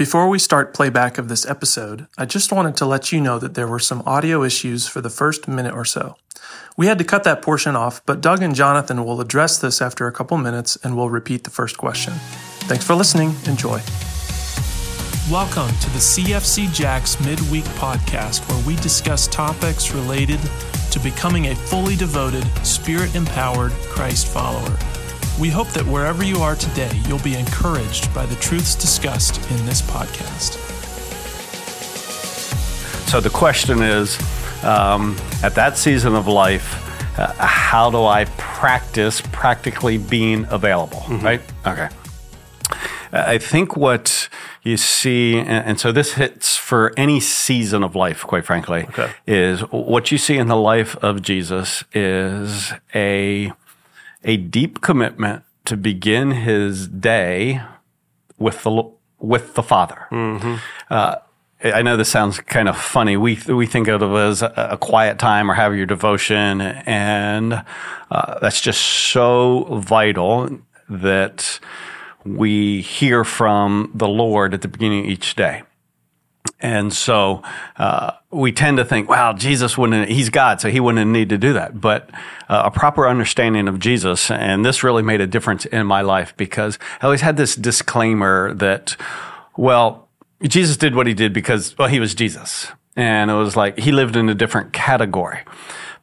Before we start playback of this episode, I just wanted to let you know that there were some audio issues for the first minute or so. We had to cut that portion off, but Doug and Jonathan will address this after a couple minutes and we'll repeat the first question. Thanks for listening. Enjoy. Welcome to the CFC Jacks Midweek Podcast, where we discuss topics related to becoming a fully devoted, spirit empowered Christ follower. We hope that wherever you are today, you'll be encouraged by the truths discussed in this podcast. So the question is um, at that season of life, uh, how do I practice practically being available, mm-hmm. right? Okay. I think what you see, and, and, so this hits for any season of life, quite frankly, okay. is what you see in the life of Jesus is a a deep commitment to begin his day with the with the Father. Mm-hmm. Uh, I know this sounds kind of funny. We we think of it as a, a quiet time or have your devotion, and uh, that's just so vital that we hear from the Lord at the beginning of each day. And so uh, we tend to think, wow, Jesus wouldn't, he's God, so he wouldn't need to do that. But uh, a proper understanding of Jesus, and this really made a difference in my life because I always had this disclaimer that, well, Jesus did what he did because, well, he was Jesus. And it was like he lived in a different category.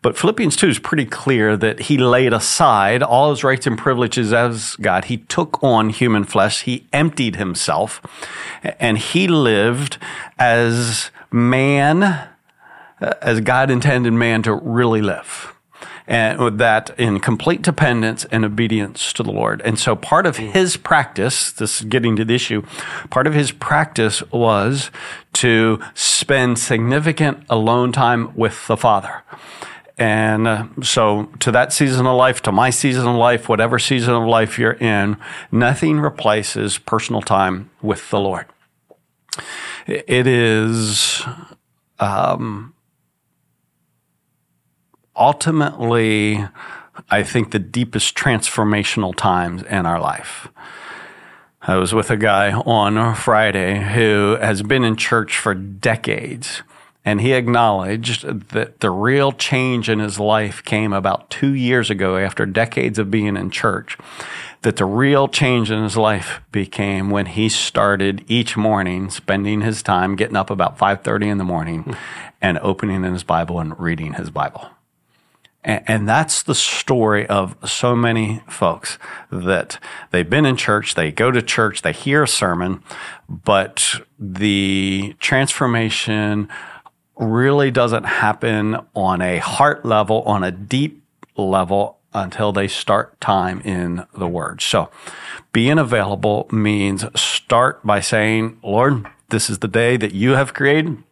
But Philippians 2 is pretty clear that he laid aside all his rights and privileges as God. He took on human flesh. He emptied himself and he lived as man, uh, as God intended man to really live and with that in complete dependence and obedience to the Lord. And so part of his practice, this is getting to the issue, part of his practice was to spend significant alone time with the Father. And uh, so, to that season of life, to my season of life, whatever season of life you're in, nothing replaces personal time with the Lord. It is um, ultimately, I think, the deepest transformational times in our life. I was with a guy on Friday who has been in church for decades and he acknowledged that the real change in his life came about two years ago after decades of being in church. That the real change in his life became when he started each morning spending his time getting up about 5:30 in the morning and opening in his Bible and reading his Bible. And, and that's the story of so many folks that they've been in church, they go to church, they hear a sermon, but the transformation really doesn't happen on a heart level, on a deep level until they start time in the Word. So being available means start by saying, Lord, this is the day that you have created.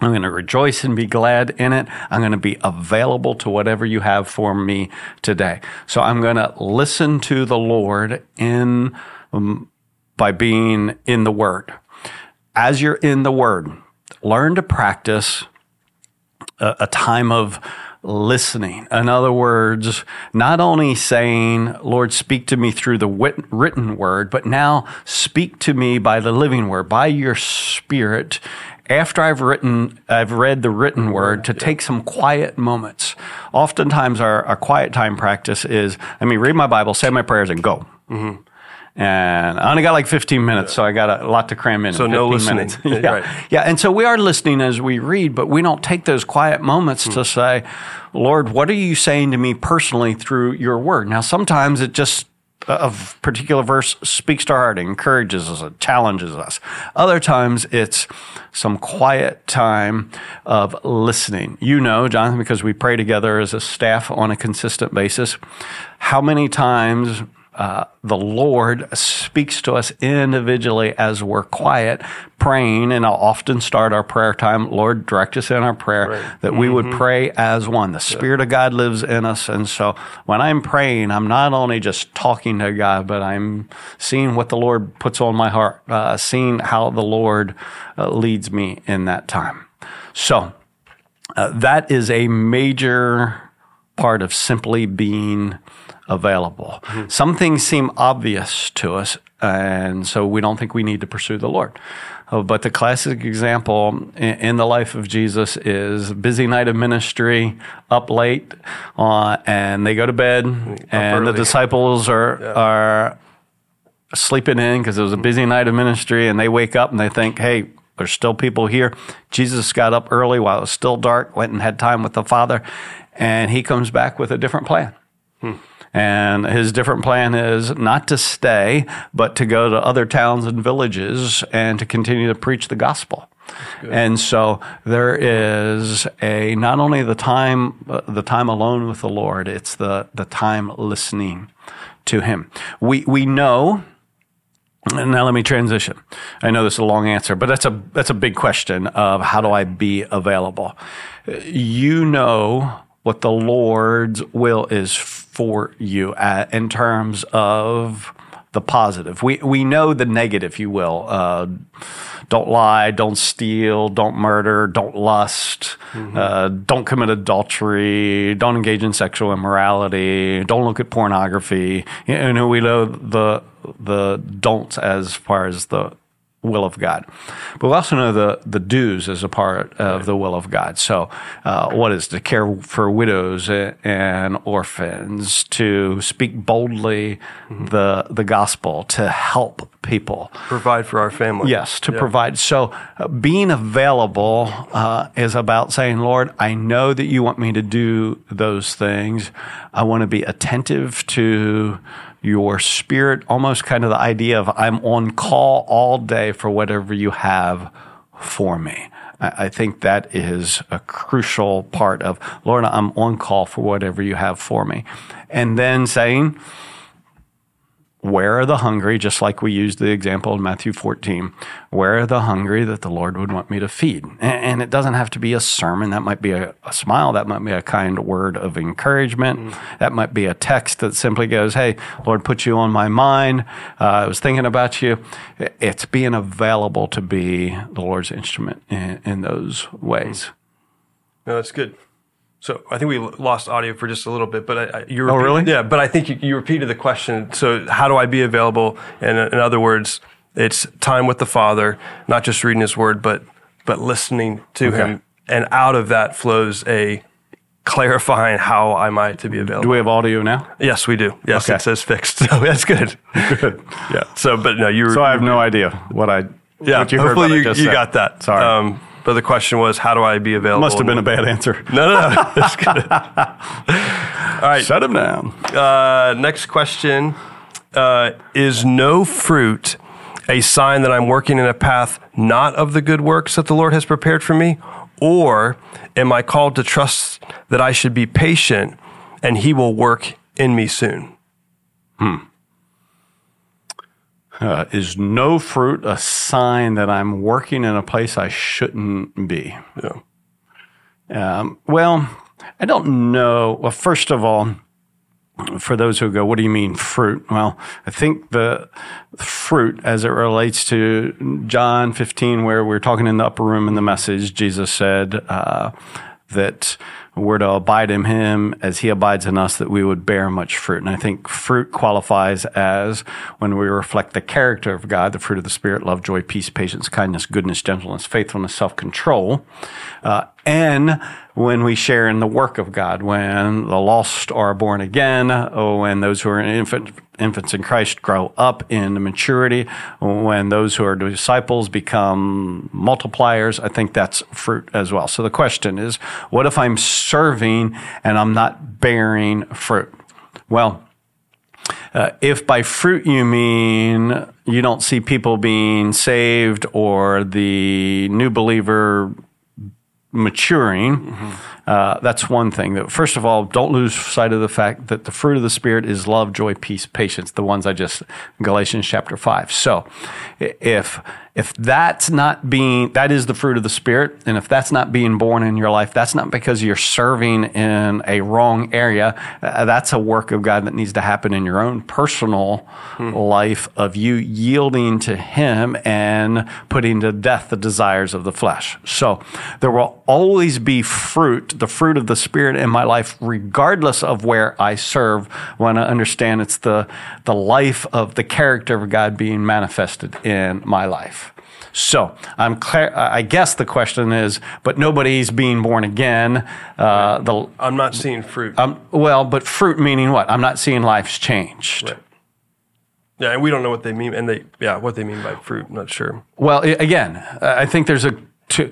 I'm going to rejoice and be glad in it. I'm going to be available to whatever you have for me today. So I'm going to listen to the Lord in um, by being in the Word. As you're in the Word, learn to practice a, a time of listening. In other words, not only saying, Lord, speak to me through the wit- written word, but now speak to me by the living word, by your spirit. After I've written, I've read the written word to take some quiet moments. Oftentimes our, our quiet time practice is, let me read my Bible, say my prayers and go. Mm-hmm and I only got like 15 minutes, so I got a lot to cram in. So in no listening. yeah. Right. yeah, and so we are listening as we read, but we don't take those quiet moments hmm. to say, Lord, what are you saying to me personally through your word? Now, sometimes it just a particular verse speaks to our heart, encourages us, it challenges us. Other times it's some quiet time of listening. You know, Jonathan, because we pray together as a staff on a consistent basis, how many times uh, the Lord speaks to us individually as we're quiet, praying, and I'll often start our prayer time, Lord, direct us in our prayer, right. that we mm-hmm. would pray as one. The Spirit yeah. of God lives in us. And so when I'm praying, I'm not only just talking to God, but I'm seeing what the Lord puts on my heart, uh, seeing how the Lord uh, leads me in that time. So uh, that is a major part of simply being available. Mm-hmm. Some things seem obvious to us. and so we don't think we need to pursue the Lord. Uh, but the classic example in, in, the life of Jesus is busy night of ministry, up late, uh, and they go to bed, up and early. the disciples are yeah. are sleeping in because it was a busy night of ministry, and they wake up and they think, "Hey, there's still people here." Jesus got up early while it was still dark, went and had time with the Father, and he comes back with a different plan. Hmm. And his different plan is not to stay, but to go to other towns and villages and to continue to preach the gospel. And so there is a not only the time uh, the time alone with the Lord, it's the the time listening to Him. We we know now let me transition. I know this is a long answer, but that's a that's a big question of how do I be available. You know what the Lord's will is for you uh, in terms of the positive. We we know the negative, you will. Uh, don't lie, don't steal, don't murder, don't lust, mm-hmm. uh, don't commit adultery, don't engage in sexual immorality, don't look at pornography. You know, we know the the don'ts as far as the will of God. But we also know the, the do's as a part of the will of God. So, uh, what is to care for widows and orphans, to speak boldly mm-hmm. the, the gospel, to help people, provide for our family. Yes, to yeah. provide. So, uh, being available uh, is about saying, Lord, I know that you want me to do those things. I want to be attentive to your spirit, almost kind of the idea of I'm on call all day for whatever you have for me. I, think that is a crucial part of, Lord, I'm on call for whatever you have for me. And then saying, where are the hungry, just like we used the example in Matthew 14, where are the hungry that the Lord would want me to feed? And, it doesn't have to be a sermon. That might be a, a smile. That might be a kind word of encouragement. Mm. That might be a text that simply goes, Hey, Lord, put you on my mind. Uh, I was thinking about you. It's being available to be the Lord's instrument in, in those ways. No, that's good. So I think we lost audio for just a little bit, but I, you oh really? Yeah, but I think you, you, repeated the question. So how do I be available? And in other words, it's time with the Father, not just reading His Word, but but listening to okay. Him, and out of that flows a clarifying how I might to be available. Do we have audio now? Yes, we do. Yes, okay. it says fixed. So that's good. Good. yeah. So, but no, you. So I have no idea what I. Yeah. What you hopefully you, you got that. Sorry. Um, but the question was, how do I be available? Must have been a bad answer. No, no, no. That's good. All right. Shut him down. Uh, next question uh, Is no fruit a sign that I'm working in a path not of the good works that the Lord has prepared for me? Or am I called to trust that I should be patient and He will work in me soon? Hmm. Uh, is no fruit a sign that I'm working in a place I shouldn't be? Yeah. Um, well, I don't know. Well, first of all, for those who go, what do you mean fruit? Well, I think the fruit as it relates to John 15, where we're talking in the upper room in the message, Jesus said uh, that we're to abide in him as he abides in us, that we would bear much fruit. And I think fruit qualifies as when we reflect the character of God, the fruit of the Spirit, love, joy, peace, patience, kindness, goodness, gentleness, faithfulness, self control. Uh, and when we share in the work of God, when the lost are born again, oh, when those who are in infant, infants in Christ grow up in maturity, when those who are disciples become multipliers, I think that's fruit as well. So the question is, what if I'm serving and I'm not bearing fruit? Well, uh, if by fruit you mean you don't see people being saved or the new believer maturing, mm-hmm. uh, that's one thing. That first of all, don't lose sight of the fact that the fruit of the spirit is love, joy, peace, patience. The ones I just Galatians chapter five. So, if if that's not being, that is the fruit of the Spirit. And if that's not being born in your life, that's not because you're serving in a wrong area. Uh, that's a work of God that needs to happen in your own personal hmm. life of you yielding to Him and putting to death the desires of the flesh. So there will always be fruit, the fruit of the Spirit in my life, regardless of where I serve, when I understand it's the, the life of the character of God being manifested in my life. So I'm clear, I guess the question is, but nobody's being born again. Uh, the, I'm not seeing fruit. Um, well, but fruit meaning what? I'm not seeing life's changed. Right. Yeah, and we don't know what they mean, and they yeah, what they mean by fruit. I'm not sure. Well, again, I think there's a two,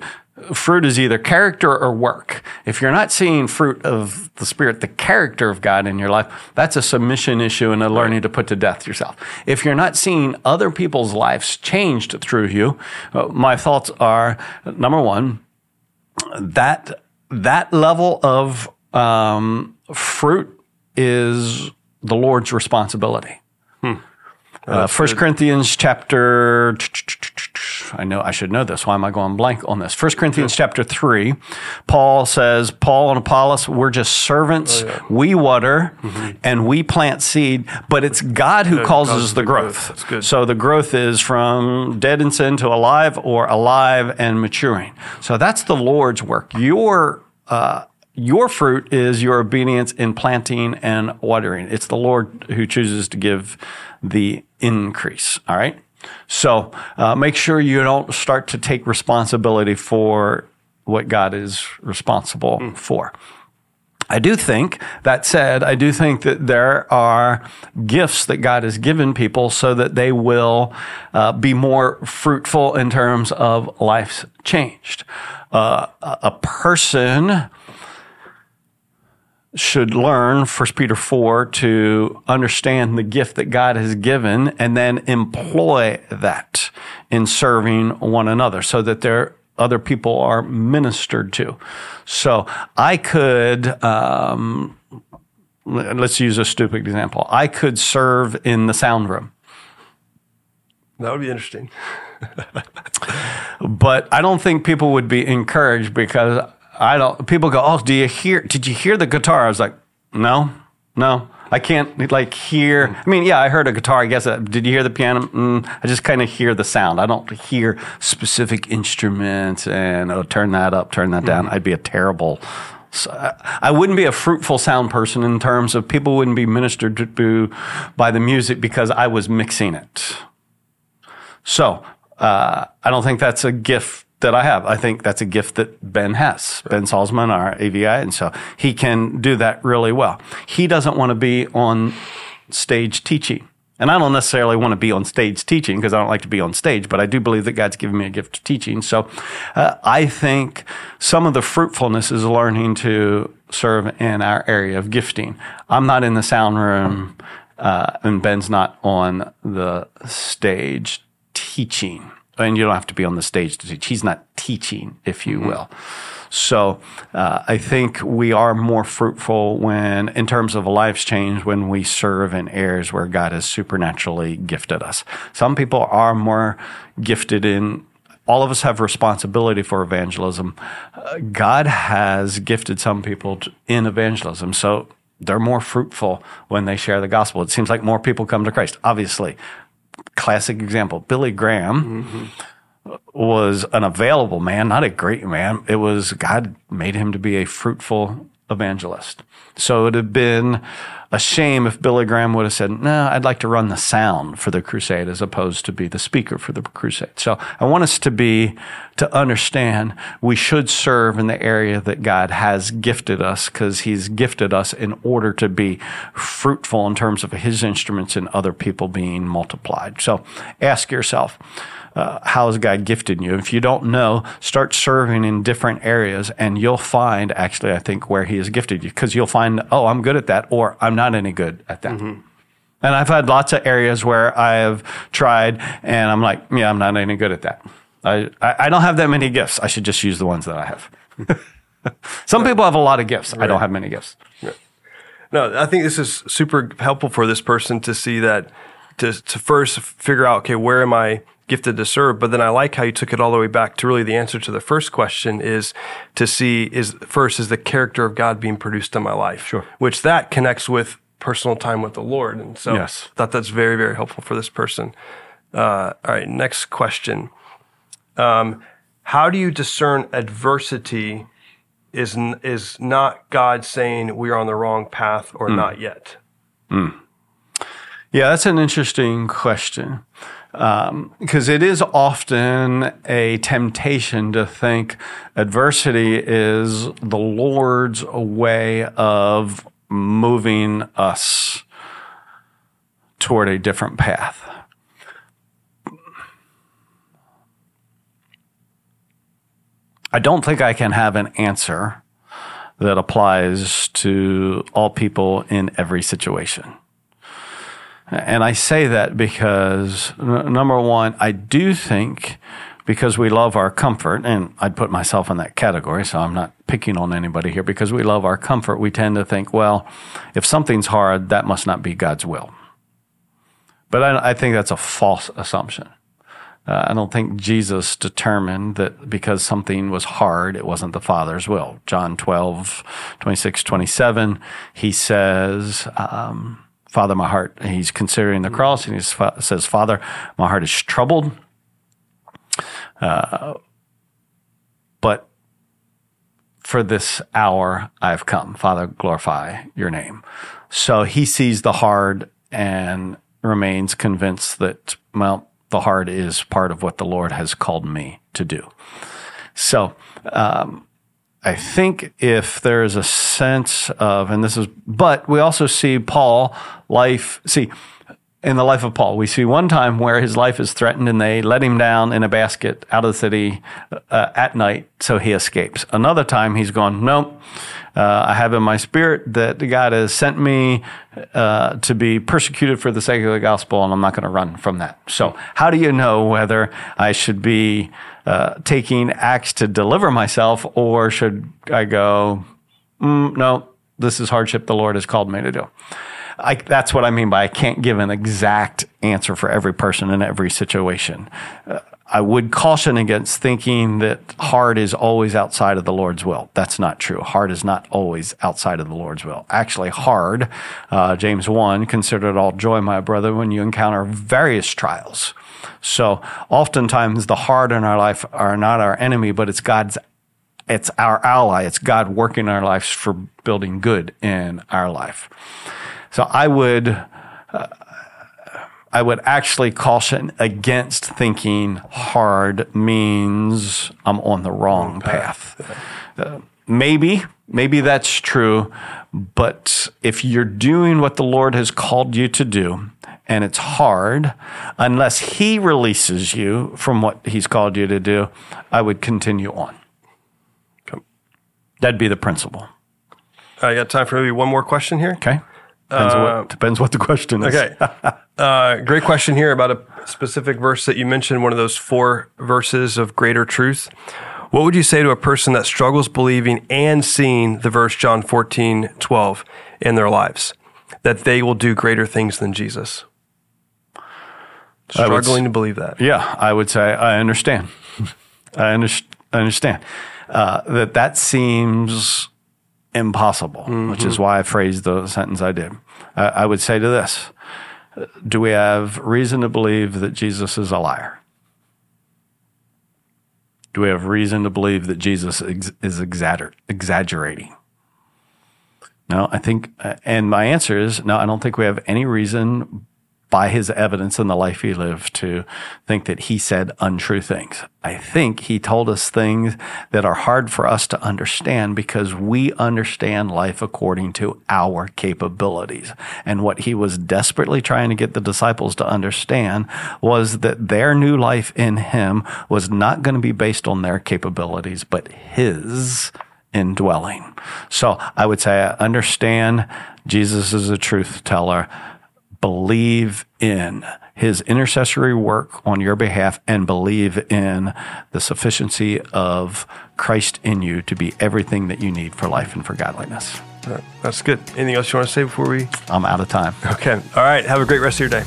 fruit is either character or work. If you're not seeing fruit of the Spirit, the character of God in your life, that's a submission issue and a learning to put to death yourself. If you're not seeing other people's lives changed through you, uh, my thoughts are number one, that that level of um, fruit is the Lord's responsibility. Hmm. Uh, First Corinthians chapter. I know I should know this. Why am I going blank on this? First Corinthians chapter three, Paul says, "Paul and Apollos, we're just servants. Oh, yeah. We water mm-hmm. and we plant seed, but it's God who causes the, growth. growth. That's good. So the growth is from dead and sin to alive, or alive and maturing. So that's the Lord's work. Your uh, your fruit is your obedience in planting and watering. It's the Lord who chooses to give the increase. All right. So uh, make sure you don't start to take responsibility for what God is responsible mm. for. I do think, that said, I do think that there are gifts that God has given people so that they will uh, be more fruitful in terms of life's changed. Uh, a person should learn 1 Peter 4 to understand the gift that God has given and then employ that in serving one another so that there other people are ministered to. So I could um, let's use a stupid example. I could serve in the sound room. That would be interesting. but I don't think people would be encouraged because I don't. People go, "Oh, do you hear? Did you hear the guitar?" I was like, "No, no." I can't like hear. I mean, yeah, I heard a guitar. I guess. Uh, did you hear the piano? Mm, I just kind of hear the sound. I don't hear specific instruments and oh, turn that up, turn that down. Mm-hmm. I'd be a terrible. So I wouldn't be a fruitful sound person in terms of people wouldn't be ministered to by the music because I was mixing it. So uh, I don't think that's a gift that I have. I think that's a gift that Ben has. Ben Salzman, our AVI, and so he can do that really well. He doesn't want to be on stage teaching. And I don't necessarily want to be on stage teaching because I don't like to be on stage, but I do believe that God's given me a gift of teaching. So uh, I think some of the fruitfulness is learning to serve in our area of gifting. I'm not in the sound room, uh, and Ben's not on the stage teaching and you don't have to be on the stage to teach. He's not teaching, if you mm-hmm. will. So uh, I think we are more fruitful when, in terms of a life's change, when we serve in areas where God has supernaturally gifted us. Some people are more gifted in. All of us have responsibility for evangelism. Uh, God has gifted some people to, in evangelism, so they're more fruitful when they share the gospel. It seems like more people come to Christ. Obviously, classic example. Billy Graham mm-hmm. was an available man, not a great man. It was God made him to be a fruitful evangelist. So it would have been a shame if Billy Graham would have said, No, I'd like to run the sound for the crusade as opposed to be the speaker for the crusade. So I want us to be, to understand we should serve in the area that God has gifted us because He's gifted us in order to be fruitful in terms of His instruments and other people being multiplied. So ask yourself, uh, how has God gifted you? If you don't know, start serving in different areas and you'll find actually, I think, where He has gifted you because you'll find, oh, I'm good at that or I'm not any good at that. Mm-hmm. And I've had lots of areas where I have tried and I'm like, yeah, I'm not any good at that. I, I, don't have that many gifts. I should just use the ones that I have. Some right. people have a lot of gifts. Right. I don't have many gifts. Right. No, I think this is super helpful for this person to see that to, to first figure out, okay, where am I gifted to serve. But then I like how you took it all the way back to really the answer to the first question is to see is first is the character of God being produced in my life. Sure. Which that connects with personal time with the Lord. And so Yes. I thought that's very, very helpful for this person. Uh, all right, next question. Um, how do you discern adversity is n- is not God saying we are on the wrong path or not yet? Yeah, that's an interesting question Um, because it is often a temptation to think adversity is the Lord's way of moving us toward a different path. I don't think I can have an answer that applies to all people in every situation. And I say that because, n- number one, I do think because we love our comfort, and I'd put myself in that category, so I'm not picking on anybody here, because we love our comfort, we tend to think, well, if something's hard, that must not be God's will. But I, I think that's a false assumption. Uh, I don't think Jesus determined that because something was hard, it wasn't the Father's will. John 12, 26, 27, he says, um, Father, my heart, he's considering the cross and he says, Father, my heart is troubled. Uh, but for this hour I've come. Father, glorify your name. So he sees the hard and remains convinced that, well, the hard is part of what the Lord has called me to do. So, um, I think if there's a sense of, and this is, but we also see Paul life, see, in the life of Paul, we see one time where his life is threatened and they let him down in a basket out of the city uh, at night, so he escapes. Another time he's gone, nope, uh, I have in my spirit that God has sent me uh, to be persecuted for the sake of the gospel, and I'm not going to run from that. So, how do you know whether I should be uh, taking acts to deliver myself, or should I go, mm, no, this is hardship the Lord has called me to do? I, that's what I mean by I can't give an exact answer for every person in every situation. Uh, I would caution against thinking that hard is always outside of the Lord's will. That's not true. Hard is not always outside of the Lord's will. Actually, hard, uh, James 1, consider it all joy, my brother, when you encounter various trials. So oftentimes the hard in our life are not our enemy, but it's God's it's our ally. It's God working in our lives for building good in our life. So I would, uh, I would actually caution against thinking hard means I'm on the wrong path. Uh, maybe, maybe that's true, but if you're doing what the Lord has called you to do, and it's hard, unless He releases you from what He's called you to do, I would continue on. That'd be the principle. I got time for maybe one more question here. Okay. Depends, what, depends what the question is. Okay. uh, great question here about a specific verse that you mentioned, one of those four verses of greater truth. What would you say to a person that struggles believing and seeing the verse John 14, 12 in their lives? That they will do greater things than Jesus. I would Struggling to believe that. Yeah, I would say I understand. I, under, I understand uh, that that seems impossible, which is why I phrased the sentence I did. I, I would say to this: Do we have reason to believe that Jesus is a liar? Do we have reason to believe that Jesus ex- is exagger- exaggerating? No, I think, uh, and my answer is no, I don't think we have any reason by his evidence and the life he lived to think that he said untrue things. I think he told us things that are hard for us to understand because we understand life according to our capabilities. And what he was desperately trying to get the disciples to understand was that their new life in him was not going to be based on their capabilities, but his indwelling. So I would say I understand Jesus is a truth teller believe in his intercessory work on your behalf and believe in the sufficiency of Christ in you to be everything that you need for life and for godliness. All right, That's good. Anything else you want to say before we? I'm out of time. Okay. All right. Have a great rest of your day.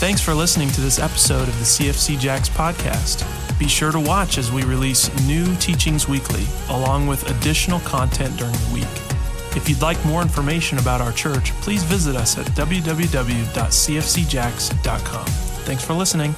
Thanks for listening to this episode of the CFC Jacks podcast. Be sure to watch as we release new teachings weekly, along with additional content during the week. If you'd like more information about our church, please visit us at www.cfcjacks.com. Thanks for listening.